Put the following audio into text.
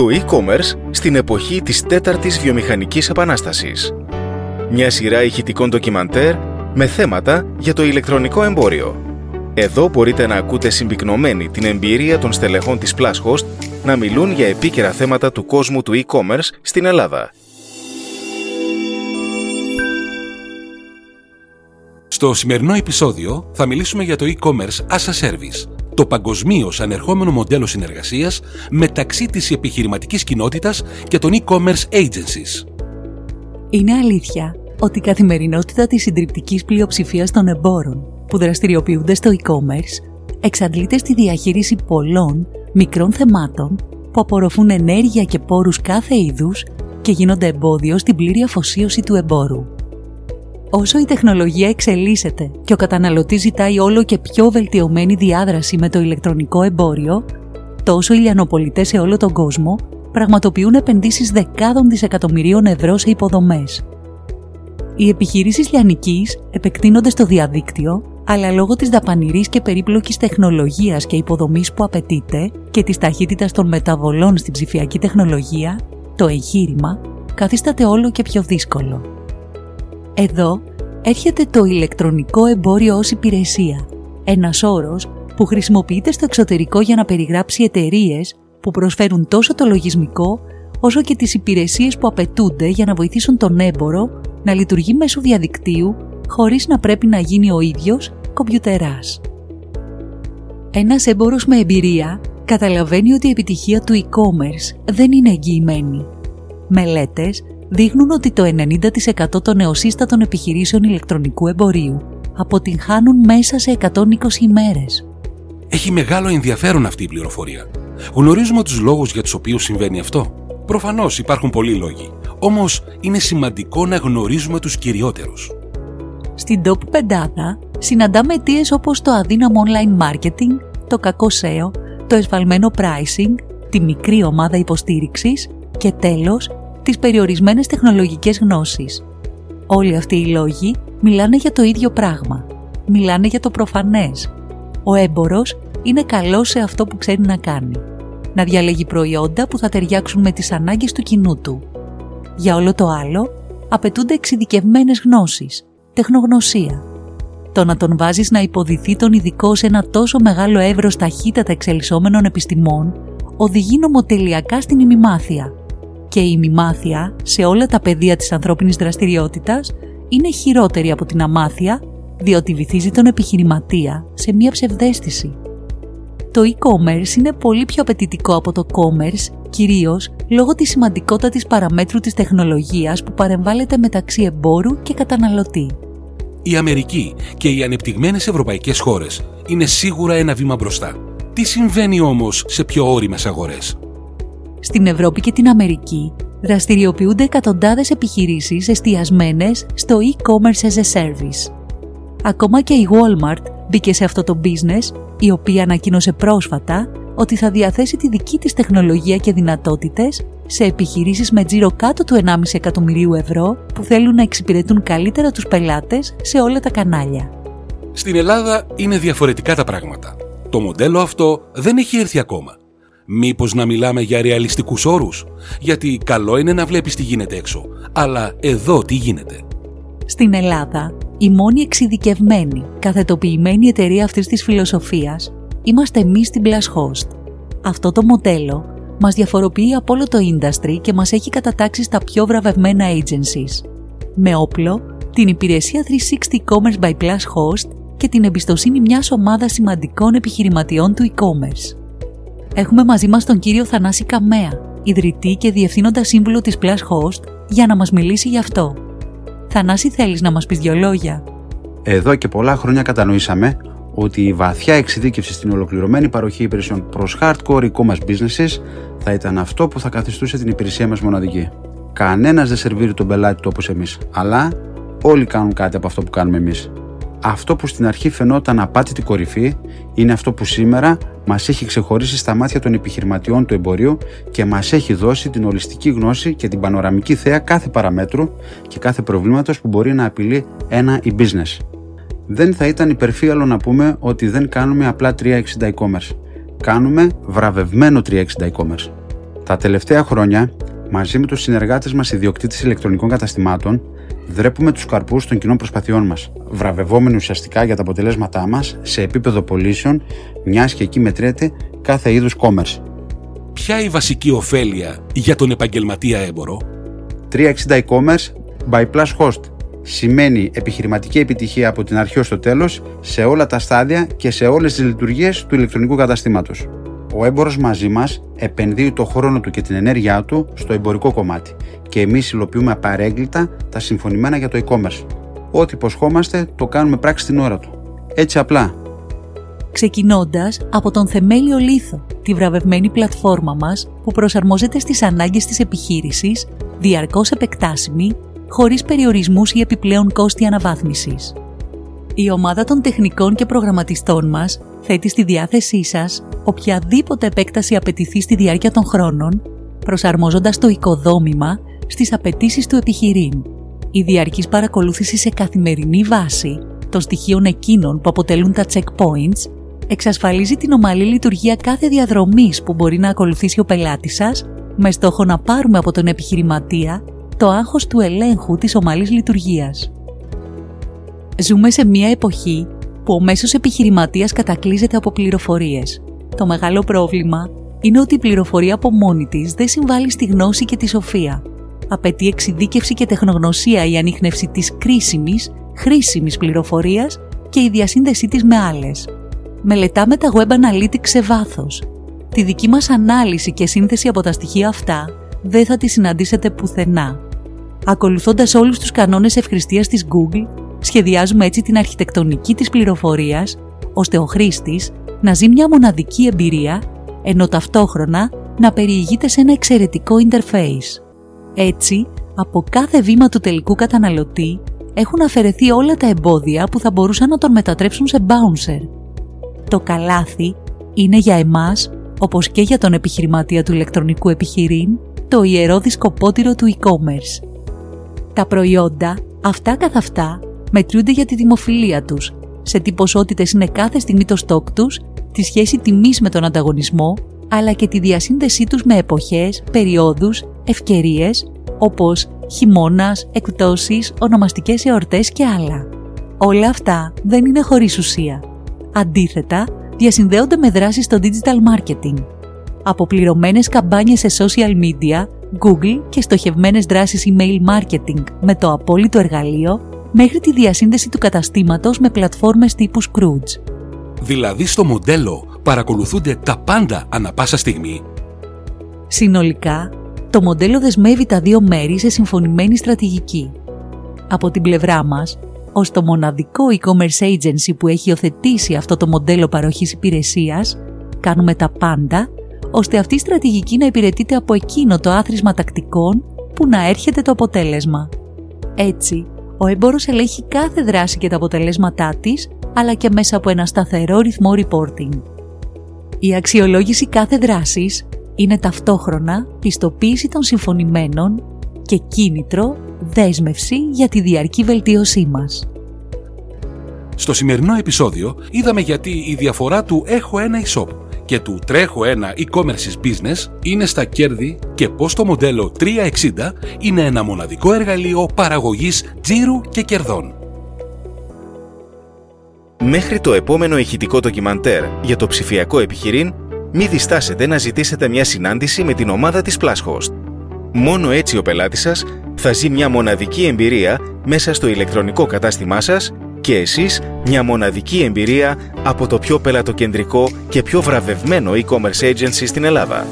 Το e-commerce στην εποχή της τέταρτης βιομηχανικής επανάστασης. Μια σειρά ηχητικών ντοκιμαντέρ με θέματα για το ηλεκτρονικό εμπόριο. Εδώ μπορείτε να ακούτε συμπυκνωμένη την εμπειρία των στελεχών της Plushost να μιλούν για επίκαιρα θέματα του κόσμου του e-commerce στην Ελλάδα. Στο σημερινό επεισόδιο θα μιλήσουμε για το e-commerce as a service, το παγκοσμίω ανερχόμενο μοντέλο συνεργασίας μεταξύ της επιχειρηματικής κοινότητας και των e-commerce agencies. Είναι αλήθεια ότι η καθημερινότητα της συντριπτικής πλειοψηφίας των εμπόρων που δραστηριοποιούνται στο e-commerce εξαντλείται στη διαχείριση πολλών μικρών θεμάτων που απορροφούν ενέργεια και πόρους κάθε είδους και γίνονται εμπόδιο στην πλήρη αφοσίωση του εμπόρου. Όσο η τεχνολογία εξελίσσεται και ο καταναλωτής ζητάει όλο και πιο βελτιωμένη διάδραση με το ηλεκτρονικό εμπόριο, τόσο οι λιανοπολιτές σε όλο τον κόσμο πραγματοποιούν επενδύσεις δεκάδων δισεκατομμυρίων ευρώ σε υποδομές. Οι επιχειρήσεις λιανικής επεκτείνονται στο διαδίκτυο, αλλά λόγω της δαπανηρής και περίπλοκης τεχνολογίας και υποδομής που απαιτείται και της ταχύτητας των μεταβολών στην ψηφιακή τεχνολογία, το εγχείρημα καθίσταται όλο και πιο δύσκολο. Εδώ έρχεται το ηλεκτρονικό εμπόριο ως υπηρεσία, ένας όρος που χρησιμοποιείται στο εξωτερικό για να περιγράψει εταιρείες που προσφέρουν τόσο το λογισμικό όσο και τις υπηρεσίες που απαιτούνται για να βοηθήσουν τον έμπορο να λειτουργεί μέσω διαδικτύου χωρίς να πρέπει να γίνει ο ίδιος κομπιουτεράς. Ένας έμπορος με εμπειρία καταλαβαίνει ότι η επιτυχία του e-commerce δεν είναι εγγυημένη. Μελέτες δείχνουν ότι το 90% των νεοσύστατων επιχειρήσεων ηλεκτρονικού εμπορίου αποτυγχάνουν μέσα σε 120 ημέρες. Έχει μεγάλο ενδιαφέρον αυτή η πληροφορία. Γνωρίζουμε τους λόγους για τους οποίους συμβαίνει αυτό. Προφανώς υπάρχουν πολλοί λόγοι. Όμως είναι σημαντικό να γνωρίζουμε τους κυριότερους. Στην top πεντάδα συναντάμε αιτίες όπως το αδύναμο online marketing, το κακό SEO, το εσφαλμένο pricing, τη μικρή ομάδα υποστήριξης και τέλος τις περιορισμένες τεχνολογικές γνώσεις. Όλοι αυτοί οι λόγοι μιλάνε για το ίδιο πράγμα. Μιλάνε για το προφανές. Ο έμπορος είναι καλός σε αυτό που ξέρει να κάνει. Να διαλέγει προϊόντα που θα ταιριάξουν με τις ανάγκες του κοινού του. Για όλο το άλλο, απαιτούνται εξειδικευμένες γνώσεις, τεχνογνωσία. Το να τον βάζεις να υποδηθεί τον ειδικό σε ένα τόσο μεγάλο εύρος ταχύτατα εξελισσόμενων επιστημών, οδηγεί νομοτελειακά στην ημιμάθεια και η ημιμάθεια σε όλα τα πεδία της ανθρώπινης δραστηριότητας είναι χειρότερη από την αμάθεια διότι βυθίζει τον επιχειρηματία σε μία ψευδέστηση. Το e-commerce είναι πολύ πιο απαιτητικό από το commerce, κυρίως λόγω της σημαντικότητας παραμέτρου της τεχνολογίας που παρεμβάλλεται μεταξύ εμπόρου και καταναλωτή. Η Αμερική και οι ανεπτυγμένες ευρωπαϊκές χώρες είναι σίγουρα ένα βήμα μπροστά. Τι συμβαίνει όμως σε πιο όριμες αγορές; Στην Ευρώπη και την Αμερική δραστηριοποιούνται εκατοντάδες επιχειρήσεις εστιασμένες στο e-commerce as a service. Ακόμα και η Walmart μπήκε σε αυτό το business, η οποία ανακοίνωσε πρόσφατα ότι θα διαθέσει τη δική της τεχνολογία και δυνατότητες σε επιχειρήσεις με τζίρο κάτω του 1,5 εκατομμυρίου ευρώ που θέλουν να εξυπηρετούν καλύτερα τους πελάτες σε όλα τα κανάλια. Στην Ελλάδα είναι διαφορετικά τα πράγματα. Το μοντέλο αυτό δεν έχει έρθει ακόμα. Μήπως να μιλάμε για ρεαλιστικούς όρους, γιατί καλό είναι να βλέπεις τι γίνεται έξω, αλλά εδώ τι γίνεται. Στην Ελλάδα, η μόνη εξειδικευμένη, καθετοποιημένη εταιρεία αυτής της φιλοσοφίας είμαστε εμείς στην Plus Host. Αυτό το μοντέλο μας διαφοροποιεί από όλο το industry και μας έχει κατατάξει στα πιο βραβευμένα agencies. Με όπλο, την υπηρεσία 360 E-Commerce by Plus Host και την εμπιστοσύνη μιας ομάδας σημαντικών επιχειρηματιών του e-commerce. Έχουμε μαζί μας τον κύριο Θανάση Καμέα, ιδρυτή και διευθύνοντα σύμβουλο της Plus Host, για να μας μιλήσει γι' αυτό. Θανάση θέλεις να μας πεις δυο λόγια; Εδώ και πολλά χρόνια κατανοήσαμε ότι η βαθιά εξειδίκευση στην ολοκληρωμένη παροχή υπηρεσιών προς hardcore e-commerce businesses θα ήταν αυτό που θα καθιστούσε την υπηρεσία μας μοναδική. Κανένας δεν σερβίρει τον πελάτη του όπως εμείς, αλλά όλοι κάνουν κάτι από αυτό που κάνουμε εμείς. Αυτό που στην αρχή φαινόταν απάτητη κορυφή είναι αυτό που σήμερα μας έχει ξεχωρίσει στα μάτια των επιχειρηματιών του εμπορίου και μας έχει δώσει την ολιστική γνώση και την πανοραμική θέα κάθε παραμέτρου και κάθε προβλήματος που μπορεί να απειλεί ένα e-business. Δεν θα ήταν υπερφύαλο να πούμε ότι δεν κάνουμε απλά 360 e-commerce. Κάνουμε βραβευμένο 360 e-commerce. Τα τελευταία χρόνια, μαζί με τους συνεργάτες μας ιδιοκτήτε ηλεκτρονικών καταστημάτων, δρέπουμε τους καρπούς των κοινών προσπαθειών μας, βραβευόμενοι ουσιαστικά για τα αποτελέσματά μας σε επίπεδο πωλήσεων, μιας και εκεί μετριέται κάθε είδους commerce. Ποια η βασική ωφέλεια για τον επαγγελματία έμπορο; 360 e-commerce by Plus Host σημαίνει επιχειρηματική επιτυχία από την αρχή ως το τέλος σε όλα τα στάδια και σε όλες τις λειτουργίες του ηλεκτρονικού καταστήματος. Ο έμπορος μαζί μας επενδύει το χρόνο του και την ενέργειά του στο εμπορικό κομμάτι και εμείς υλοποιούμε απαρέγκλητα τα συμφωνημένα για το e-commerce. Ό,τι υποσχόμαστε το κάνουμε πράξη την ώρα του. Έτσι απλά. Ξεκινώντας από τον θεμέλιο λίθο, τη βραβευμένη πλατφόρμα μας που προσαρμόζεται στις ανάγκες της επιχείρησης, διαρκώς επεκτάσιμη χωρίς περιορισμούς ή επιπλέον κόστη αναβάθμισης. Η ομάδα των τεχνικών και προγραμματιστών μας θέτει στη διάθεσή σας οποιαδήποτε επέκταση απαιτηθεί στη διάρκεια των χρόνων, προσαρμόζοντας το οικοδόμημα στις απαιτήσεις του επιχειρήν. Η διαρκής παρακολούθηση σε καθημερινή βάση των στοιχείων εκείνων που αποτελούν τα checkpoints εξασφαλίζει την ομαλή λειτουργία κάθε διαδρομής που μπορεί να ακολουθήσει ο πελάτης σας με στόχο να πάρουμε από τον επιχειρηματία το άγχος του ελέγχου της ομαλής λειτουργίας. Ζούμε σε μια εποχή που ο μέσος επιχειρηματίας κατακλείζεται από πληροφορίες. Το μεγάλο πρόβλημα είναι ότι η πληροφορία από μόνη της δεν συμβάλλει στη γνώση και τη σοφία. Απαιτεί εξειδίκευση και τεχνογνωσία η ανείχνευση της κρίσιμης, χρήσιμης πληροφορίας και η διασύνδεσή της με άλλες. Μελετάμε τα web analytics σε βάθος. Τη δική μας ανάλυση και σύνθεση από τα στοιχεία αυτά δεν θα τη συναντήσετε πουθενά. Ακολουθώντας όλους τους κανόνες ευχρηστίας της Google, σχεδιάζουμε έτσι την αρχιτεκτονική της πληροφορίας, ώστε ο χρήστης να ζει μια μοναδική εμπειρία, ενώ ταυτόχρονα να περιηγείται σε ένα εξαιρετικό interface. Έτσι, από κάθε βήμα του τελικού καταναλωτή έχουν αφαιρεθεί όλα τα εμπόδια που θα μπορούσαν να τον μετατρέψουν σε bouncer. Το καλάθι είναι για εμάς, όπως και για τον επιχειρηματία του ηλεκτρονικού επιχειρήν, το ιερό δισκοπότηρο του e-commerce. Τα προϊόντα, αυτά καθ' αυτά, μετρούνται για τη δημοφιλία τους, σε τι ποσότητες είναι κάθε στιγμή το στόκ τους, τη σχέση τιμής με τον ανταγωνισμό, αλλά και τη διασύνδεσή τους με εποχές, περιόδους, ευκαιρίες, όπως χειμώνας, εκπτώσεις, ονομαστικές εορτές και άλλα. Όλα αυτά δεν είναι χωρίς ουσία. Αντίθετα, διασυνδέονται με δράσεις στο digital marketing. Από πληρωμένες καμπάνιες σε social media, Google και στοχευμένες δράσεις email marketing με το απόλυτο εργαλείο, μέχρι τη διασύνδεση του καταστήματος με πλατφόρμες τύπου Scrooge. Δηλαδή στο μοντέλο παρακολουθούνται τα πάντα ανα πάσα στιγμή. Συνολικά, το μοντέλο δεσμεύει τα δύο μέρη σε συμφωνημένη στρατηγική. Από την πλευρά μας, ως το μοναδικό e-commerce agency που έχει οθετήσει αυτό το μοντέλο παροχής υπηρεσίας, κάνουμε τα πάντα ώστε αυτή η στρατηγική να υπηρετείται από εκείνο το άθροισμα τακτικών που να έρχεται το αποτέλεσμα. Έτσι, ο έμπορος ελέγχει κάθε δράση και τα αποτελέσματά της, αλλά και μέσα από ένα σταθερό ρυθμό reporting. Η αξιολόγηση κάθε δράσης είναι ταυτόχρονα πιστοποίηση των συμφωνημένων και κίνητρο δέσμευση για τη διαρκή βελτίωσή μας. Στο σημερινό επεισόδιο είδαμε γιατί η διαφορά του «Έχω ένα e-shop» και του «Τρέχω ένα e-commerce business» είναι στα κέρδη και πώς το μοντέλο 360 είναι ένα μοναδικό εργαλείο παραγωγής τζίρου και κερδών. Μέχρι το επόμενο ηχητικό ντοκιμαντέρ για το ψηφιακό επιχειρήν, μην διστάσετε να ζητήσετε μια συνάντηση με την ομάδα της Plushost. Μόνο έτσι ο πελάτης σας θα ζει μια μοναδική εμπειρία μέσα στο ηλεκτρονικό κατάστημά σας και εσείς μια μοναδική εμπειρία από το πιο πελατοκεντρικό και πιο βραβευμένο e-commerce agency στην Ελλάδα.